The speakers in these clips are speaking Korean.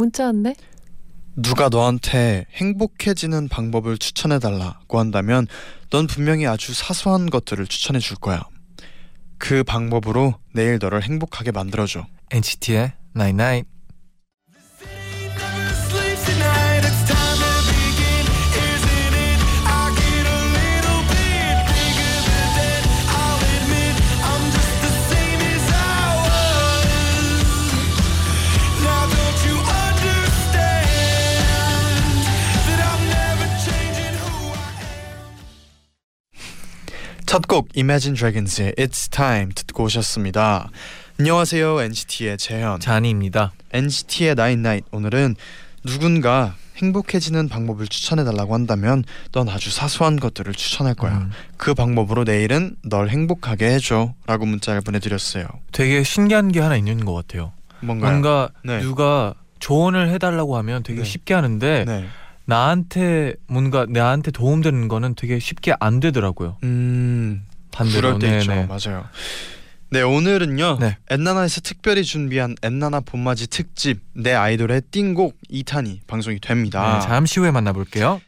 문자 왔네. 누가 너한테 행복해지는 방법을 추천해 달라고 한다면 넌 분명히 아주 사소한 것들을 추천해 줄 거야. 그 방법으로 내일 너를 행복하게 만들어 줘. NCT의 Night Night. sleep 첫 곡 Imagine Dragons의 It's Time 듣고 오셨습니다. 안녕하세요 NCT의 재현. 잔이입니다. NCT의 Night 오늘은 누군가 행복해지는 방법을 추천해달라고 한다면 넌 아주 사소한 것들을 추천할 거야. 음, 그 방법으로 내일은 널 행복하게 해줘 라고 문자를 보내드렸어요. 되게 신기한 게 하나 있는 것 같아요. 뭔가요? 뭔가 네. 누가 조언을 해달라고 하면 되게 네. 쉽게 하는데 네. 나한테 뭔가 나한테 도움되는 거는 되게 쉽게 안 되더라고요. 음 반대로. 그럴 때 있죠. 네네. 맞아요. 네 오늘은요 네. 엔나나에서 특별히 준비한 엔나나 봄맞이 특집 내 아이돌의 띵곡 2탄이 방송이 됩니다. 네, 잠시 후에 만나볼게요.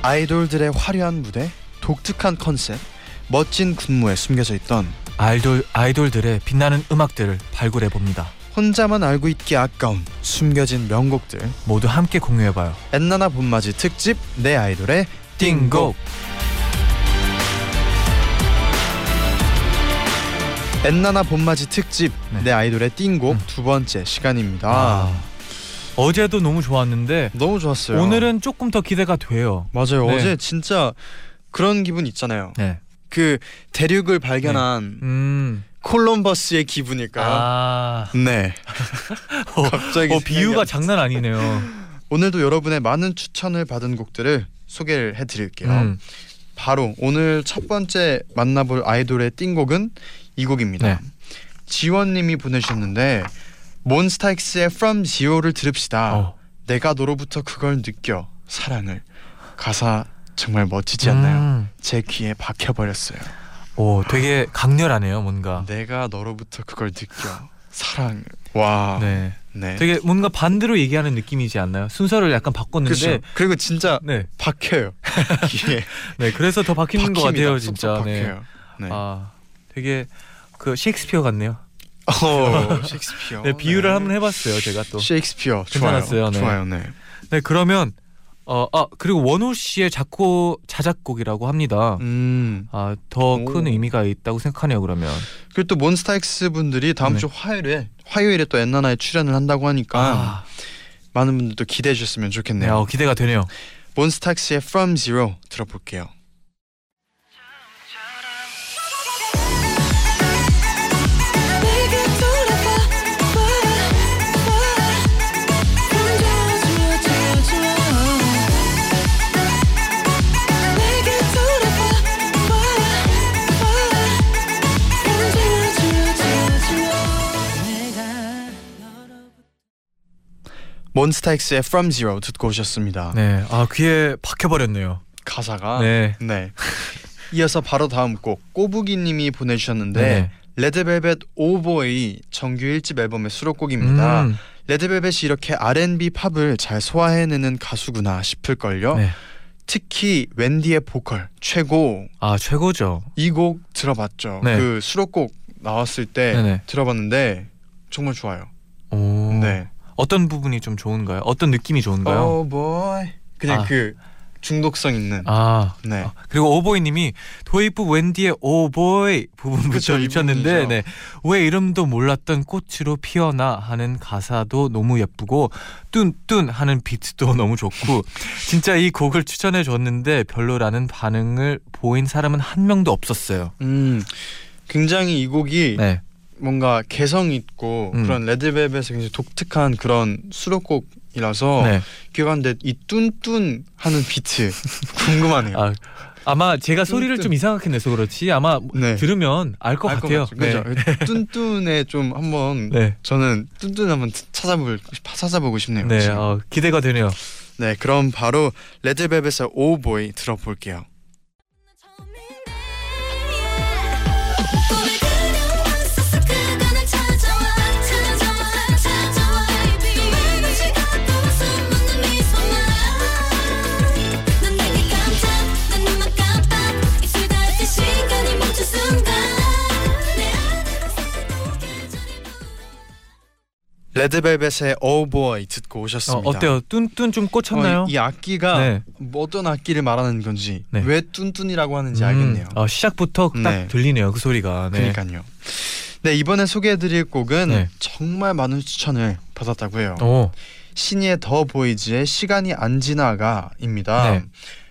아이돌들의 화려한 무대, 독특한 컨셉, 멋진 군무에 숨겨져 있던 아이돌 아이돌들의 빛나는 음악들을 발굴해 봅니다. 혼자만 알고 있기 아까운 숨겨진 명곡들 모두 함께 공유해봐요. 엔나나 봄맞이 특집 내 아이돌의 띵곡. 엔나나 봄맞이 특집 네. 내 아이돌의 띵곡 음. 두 번째 시간입니다. 아, 어제도 너무 좋았는데 너무 좋았어요. 오늘은 조금 더 기대가 돼요. 맞아요. 네. 어제 진짜 그런 기분 있잖아요. 네. 그 대륙을 발견한 음. 콜럼버스의 기분일까요? 아. 네. 어, 갑자기 어, 비유가 장난 아니네요. 오늘도 여러분의 많은 추천을 받은 곡들을 소개를 해드릴게요. 음. 바로 오늘 첫 번째 만나볼 아이돌의 띵곡은 이 곡입니다. 네. 지원님이 보내주셨는데 몬스타엑스의 From Zero를 들읍시다. 어. 내가 너로부터 그걸 느껴 사랑을 가사 정말 멋지지 않나요? 음. 제 귀에 박혀버렸어요. 오, 되게 강렬하네요, 뭔가. 내가 너로부터 그걸 느껴 사랑을 와. 네. 네. 되게 뭔가 반대로 얘기하는 느낌이지 않나요? 순서를 약간 바꿨는데 그렇죠. 그리고 진짜 네. 박혀요. 귀에 네, 그래서 더 박히는 것. 같아요, 진짜. 네. 네. 아, 되게 그 셰익스피어 같네요. 어, 셰익스피어. 네, 비유를 네. 한번 해봤어요, 제가 또. 셰익스피어 괜찮았어요, 좋아요. 네. 좋아요. 네. 네, 그러면 어, 아 그리고 원호 씨의 작곡 자작곡이라고 합니다. 음. 아, 더 오. 큰 의미가 있다고 생각하네요, 그러면. 그리고 또 몬스타엑스 분들이 다음 네. 주 화요일에 화요일에 또 엔나나에 출연을 한다고 하니까 아, 많은 분들도 기대해 주셨으면 네, 좋겠네요. 어, 기대가 되네요. 몬스타엑스의 From Zero 들어볼게요. 몬스타엑스의 From Zero 듣고 오셨습니다. 네, 아 귀에 박혀버렸네요. 가사가 네. 네. 이어서 바로 다음 곡 꼬부기님이 보내주셨는데 네. 레드벨벳 오보이 정규 1집 앨범의 수록곡입니다. 음, 레드벨벳이 이렇게 R&B 팝을 잘 소화해내는 가수구나 싶을걸요. 네. 특히 웬디의 보컬 최고 아 최고죠. 이 곡 들어봤죠. 네. 그 수록곡 나왔을 때 네네. 들어봤는데 정말 좋아요. 오. 네. 어떤 부분이 좀 좋은가요? 어떤 느낌이 좋은가요? Oh boy. 그냥 아. 그 중독성 있는. 아, 네. 아, 그리고 오보이님이 도입부 웬디의 오보이 부분부터 부분이죠. 네. 왜 이름도 몰랐던 꽃으로 피어나 하는 가사도 너무 예쁘고 뚠뚠 하는 비트도 너무 좋고 진짜 이 곡을 추천해 줬는데 별로라는 반응을 보인 사람은 한 명도 없었어요. 음. 굉장히 이 곡이 네. 뭔가 개성 있고 음. 그런 레드벨벳의 굉장히 독특한 그런 수록곡이라서 네. 기억하는데 이 뚠뚠 하는 비트 궁금하네요. 아, 아마 제가 소리를 뚠뚠. 좀 이상하게 내서 그렇지 아마 네. 들으면 알것 알 같아요. 그죠? 뚠뚠에 좀 한번 네. 저는 뚠뚠 한번 찾아볼 찾아보고 싶네요. 네. 어, 기대가 되네요. 네, 그럼 바로 레드벨벳의 오보이 들어볼게요. 레드벨벳의 오보이 듣고 어, 오셨습니다. 어때요? 뚠뚠 좀 꽂혔나요? 어, 이 악기가 네. 뭐 어떤 악기를 말하는 건지 네. 왜 뚠뚠이라고 하는지 음, 알겠네요. 어, 시작부터 딱 네. 들리네요. 그 소리가. 네. 그러니까요. 네 이번에 소개해드릴 곡은 네. 정말 많은 추천을 받았다고 해요. 오, 신이의 더 보이즈의 시간이 안 지나가입니다. 네.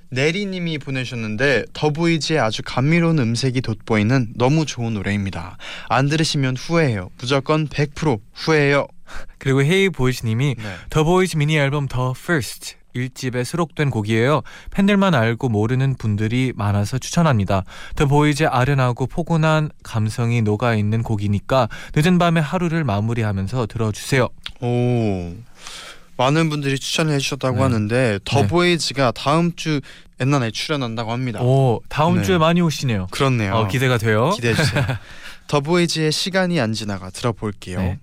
내리님이 보내셨는데 더 보이즈의 아주 감미로운 음색이 돋보이는 너무 좋은 노래입니다. 안 들으시면 후회해요. 무조건 100% 후회해요. 그리고 헤이 보이즈님이 네. 더 보이즈 미니 앨범 The First 1집에 수록된 곡이에요. 팬들만 알고 모르는 분들이 많아서 추천합니다. 더 보이즈의 아련하고 포근한 감성이 녹아 있는 곡이니까 늦은 밤에 하루를 마무리하면서 들어주세요. 오 많은 분들이 추천을 해주셨다고 네. 하는데 더 네. 보이즈가 다음 주 엔나나에 출연한다고 합니다. 오, 다음 네. 주에 많이 오시네요. 그렇네요. 어, 기대가 돼요. 기대해 주세요. 더 보이즈의 시간이 안 지나가 들어볼게요.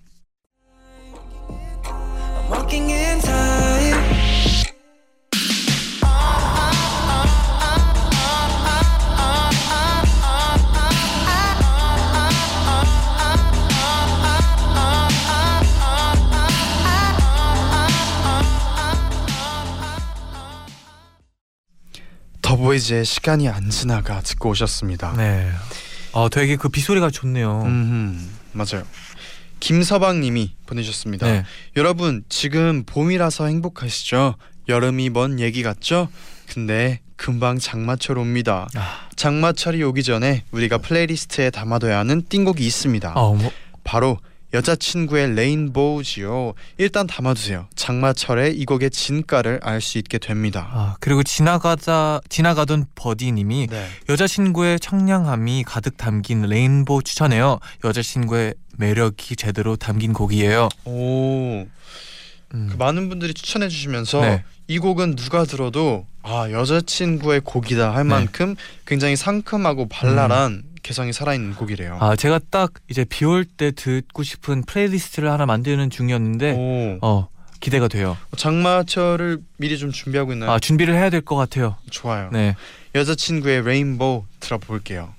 네. I'm walking in time. 더 보이즈의 시간이 안 지나가 듣고 오셨습니다. 네. 어, 되게 그 비소리가 좋네요. 음 맞아요. 김서방님이 보내주셨습니다. 네. 여러분 지금 봄이라서 행복하시죠? 여름이 먼 얘기 같죠? 근데 금방 장마철 옵니다. 아, 장마철이 오기 전에 우리가 playlist에 담아둬야 하는 띵곡이 있습니다. 어, 뭐, 바로 여자친구의 Rainbow지요. 일단 담아두세요. 장마철에 이 곡의 진가를 알 수 있게 됩니다. 아, 그리고 지나가자 지나가던 버디님이 네. 여자친구의 청량함이 가득 담긴 Rainbow 추천해요. 여자친구의 매력이 제대로 담긴 곡이에요. 오, 음. 그 많은 분들이 추천해 주시면서 네. 이 곡은 누가 들어도 아 여자친구의 곡이다 할 네. 만큼 굉장히 상큼하고 발랄한 개성이 살아있는 곡이래요. 아 제가 딱 이제 비 올 때 듣고 싶은 playlist를 하나 만드는 중이었는데 오, 어 기대가 돼요. 장마철을 미리 좀 준비하고 있나요? 아 준비를 해야 될 것 같아요. 좋아요. 네. 여자친구의 레인보우 들어볼게요.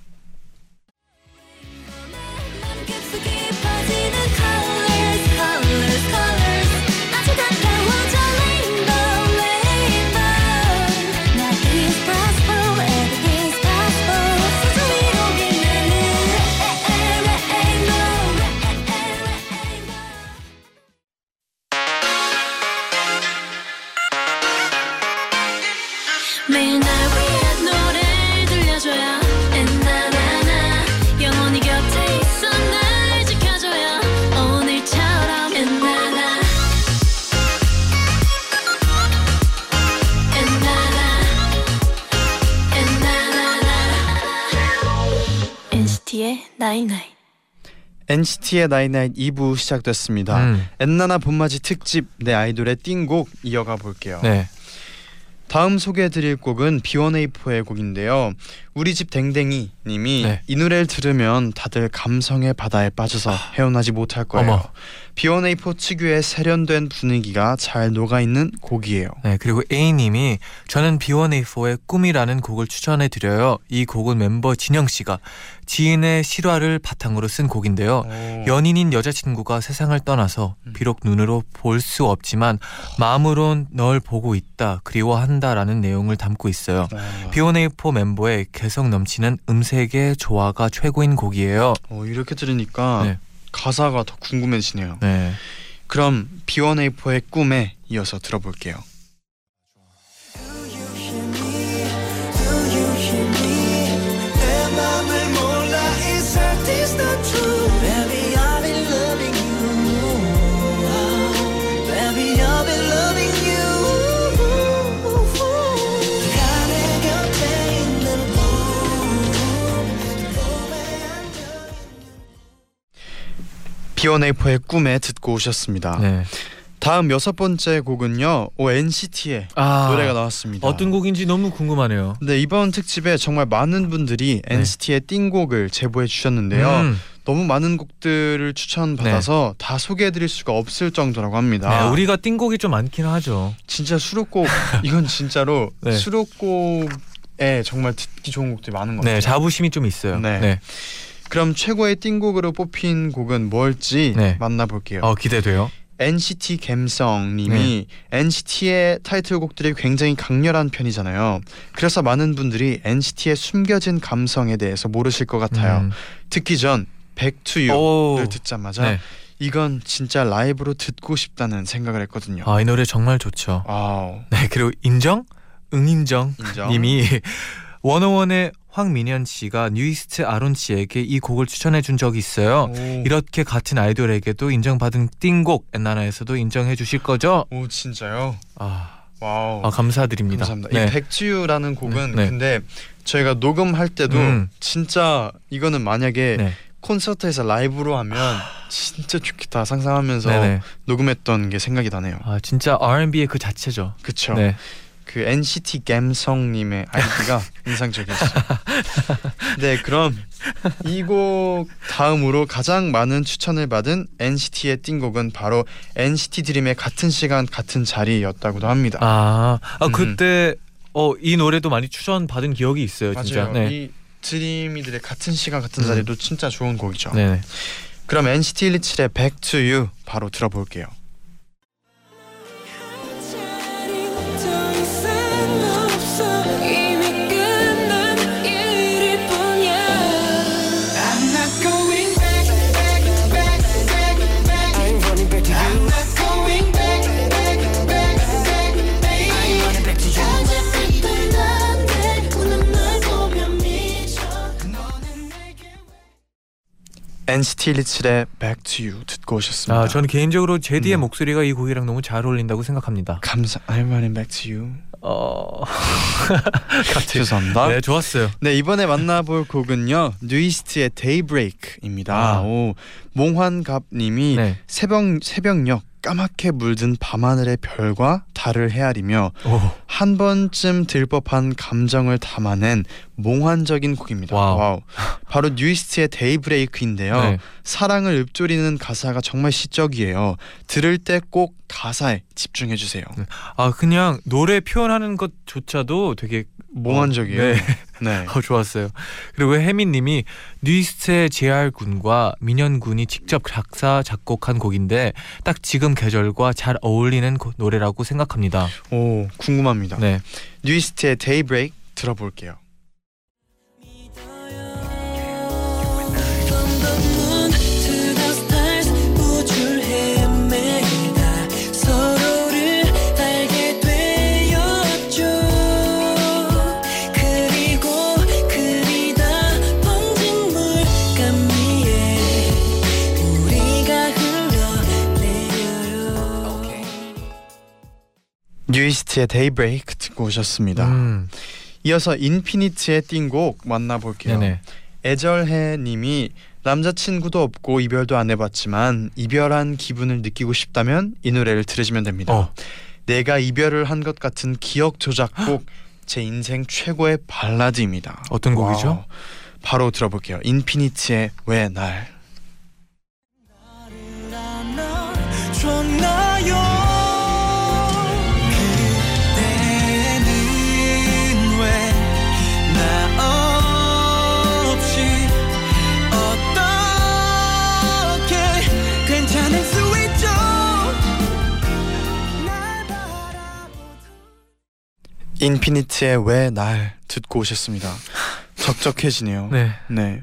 Night night NCT의 night night 2부 시작됐습니다. 음. 엔나나 봄맞이 특집 내 아이돌의 띵곡 이어가 볼게요. 네. 다음 소개해드릴 곡은 B1A4의 곡인데요. 우리 집 댕댕이 님이 네. 이 노래를 들으면 다들 감성의 바다에 빠져서 헤어나지 못할 거예요. 어머. B1A4 특유의 세련된 분위기가 잘 녹아있는 곡이에요. 네, 그리고 A님이 저는 B1A4의 꿈이라는 곡을 추천해 드려요. 이 곡은 멤버 진영 씨가 지인의 실화를 바탕으로 쓴 곡인데요. 연인인 여자친구가 세상을 떠나서 비록 눈으로 볼 수 없지만 마음으론 널 보고 있다, 그리워한다라는 내용을 담고 있어요. 와, B1A4 멤버의 개성 넘치는 음색의 조화가 최고인 곡이에요. 어, 이렇게 들으니까 네. 가사가 더 궁금해지네요. 네. 그럼 B1A4의 꿈에 이어서 들어볼게요. 비오네이퍼의 꿈에 듣고 오셨습니다. 네. 다음 여섯 번째 곡은요. 오 NCT의 아, 노래가 나왔습니다. 어떤 곡인지 너무 궁금하네요. 네 이번 특집에 정말 많은 분들이 네. NCT의 띵곡을 제보해 주셨는데요. 음, 너무 많은 곡들을 추천받아서 다 소개해드릴 수가 없을 정도라고 합니다. 네, 우리가 띵곡이 좀 많긴 하죠. 진짜 수록곡 이건 진짜로 네. 수록곡에 정말 듣기 좋은 곡들이 많은 것 같아요. 네, 자부심이 좀 있어요. 네. 네. 그럼 최고의 띵곡으로 뽑힌 곡은 뭘지 네. 만나볼게요. 어, 기대돼요. NCT 갬성님이 네. NCT의 타이틀곡들이 굉장히 강렬한 편이잖아요. 그래서 많은 분들이 NCT의 숨겨진 감성에 대해서 모르실 것 같아요. 음. 특히 전 Back to You를 오. 듣자마자 네. 이건 진짜 라이브로 듣고 싶다는 생각을 했거든요. 아, 이 노래 정말 좋죠. 와우. 네, 그리고 인정? 응인정 인정. 님이 워너원의 황민현 씨가 뉴이스트 아론 씨에게 이 곡을 추천해 준 적이 있어요. 오. 이렇게 같은 아이돌에게도 인정받은 띵곡 엔나나에서도 인정해 주실 거죠? 오 진짜요? 아, 와우. 아, 감사드립니다. 감사합니다. 네. 이 Back to You라는 곡은 네, 네. 근데 저희가 녹음할 때도 음. 진짜 이거는 만약에 네. 콘서트에서 라이브로 하면 진짜 좋겠다 상상하면서 네네. 녹음했던 게 생각이 나네요. 아, 진짜 R&B의 그 자체죠. 네. 그 NCT 갬성님의 아이디가 인상적이었어요. 네, 그럼 이 곡 다음으로 가장 많은 추천을 받은 NCT의 띵곡은 바로 NCT 드림의 같은 시간 같은 자리였다고도 합니다. 아, 아 음. 그때 어, 이 노래도 많이 추천 받은 기억이 있어요, 진짜. 맞아요. 네. 이 드림이들의 같은 시간 같은 음. 자리도 진짜 좋은 곡이죠. 네. 그럼 NCT 127의 Back to You 바로 들어볼게요. NCT 127의 Back to You 듣고 오셨습니다. 아, 저는 개인적으로 제디의 음. 목소리가 이 곡이랑 너무 잘 어울린다고 생각합니다. 감사. I'm running back to you. 어. 죄송합니다. 네, 좋았어요. 네 이번에 만나볼 곡은요 뉴이스트의 Daybreak입니다. 아. 오 몽환갑 님이 네. 새벽 새벽녘 까맣게 물든 밤하늘의 별과 달을 헤아리며 오. 한 번쯤 들법한 감정을 담아낸 몽환적인 곡입니다. 와우. 바로 뉴이스트의 Daybreak인데요. 네. 사랑을 읊조리는 가사가 정말 시적이에요. 들을 때 꼭 가사에 집중해 주세요. 아, 그냥 노래 표현하는 것조차도 되게 몽환적이에요. 네. 네. 어, 좋았어요. 그리고 혜민님이 뉴이스트의 JR 군과 민현 군이 직접 작사 작곡한 곡인데 딱 지금 계절과 잘 어울리는 고- 노래라고 생각합니다. 오 궁금합니다. 네. 뉴이스트의 데이브레이크 들어볼게요. 뉴이스트의 Daybreak 듣고 오셨습니다. 음, 이어서 인피니트의 띵곡 만나볼게요. 네네. 애절해 님이 남자친구도 없고 이별도 안 해봤지만 이별한 기분을 느끼고 싶다면 이 노래를 들으시면 됩니다. 어. 내가 이별을 한 것 같은 기억 조작곡 제 인생 최고의 발라드입니다. 어떤 곡이죠? 와우. 바로 들어볼게요. 인피니트의 왜 날. 인피니트의 왜 날 듣고 오셨습니다. 적적해지네요. 네. 네.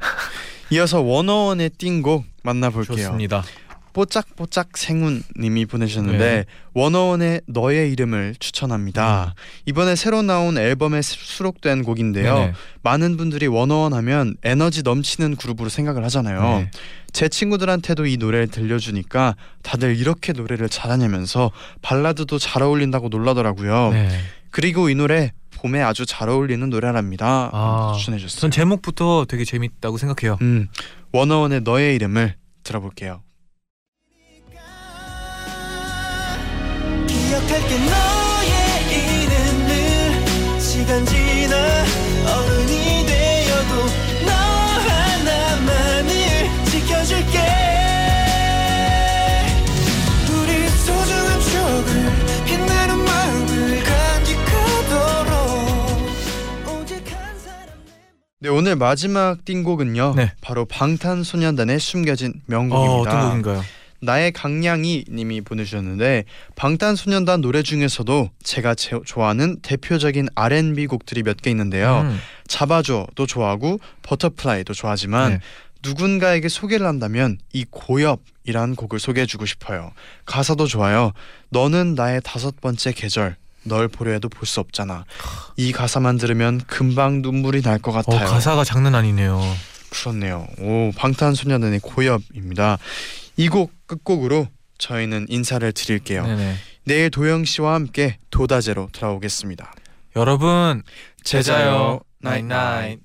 이어서 원어원의 띵곡 만나볼게요. 좋습니다. 뽀짝뽀짝 생훈님이 보내주셨는데 네. 원어원의 너의 이름을 추천합니다. 이번에 새로 나온 앨범에 수- 수록된 곡인데요. 네네. 많은 분들이 원어원 하면 에너지 넘치는 그룹으로 생각을 하잖아요. 네. 제 친구들한테도 이 노래를 들려주니까 다들 이렇게 노래를 잘하냐면서 발라드도 잘 어울린다고 놀라더라고요. 네. 그리고 이 노래 봄에 아주 잘 어울리는 노래랍니다. 아, 추천해줬어요. 전 제목부터 되게 재밌다고 생각해요. 음, 원어원의 너의 이름을 들어볼게요. 네 오늘 마지막 띵곡은요. 네. 바로 방탄소년단의 숨겨진 어, 명곡입니다. 어떤 곡인가요? 나의 강량이 님이 보내주셨는데 방탄소년단 노래 중에서도 제가 제, 좋아하는 대표적인 R&B 곡들이 몇 개 있는데요. 음. 잡아줘도 좋아하고 Butterfly도 좋아하지만 네. 누군가에게 소개를 한다면 이 고엽이라는 곡을 소개해주고 싶어요. 가사도 좋아요. 너는 나의 다섯 번째 계절. 널 보려 해도 볼 수 없잖아. 이 가사만 들으면 금방 눈물이 날것 어, 같아요. 가사가 장난 아니네요. 그렇네요. 오 방탄소년단의 고엽입니다. 이 곡 끝곡으로 저희는 인사를 드릴게요. 네네. 내일 도영 씨와 함께 도다제로 돌아오겠습니다. 여러분 잘 자요 Night night.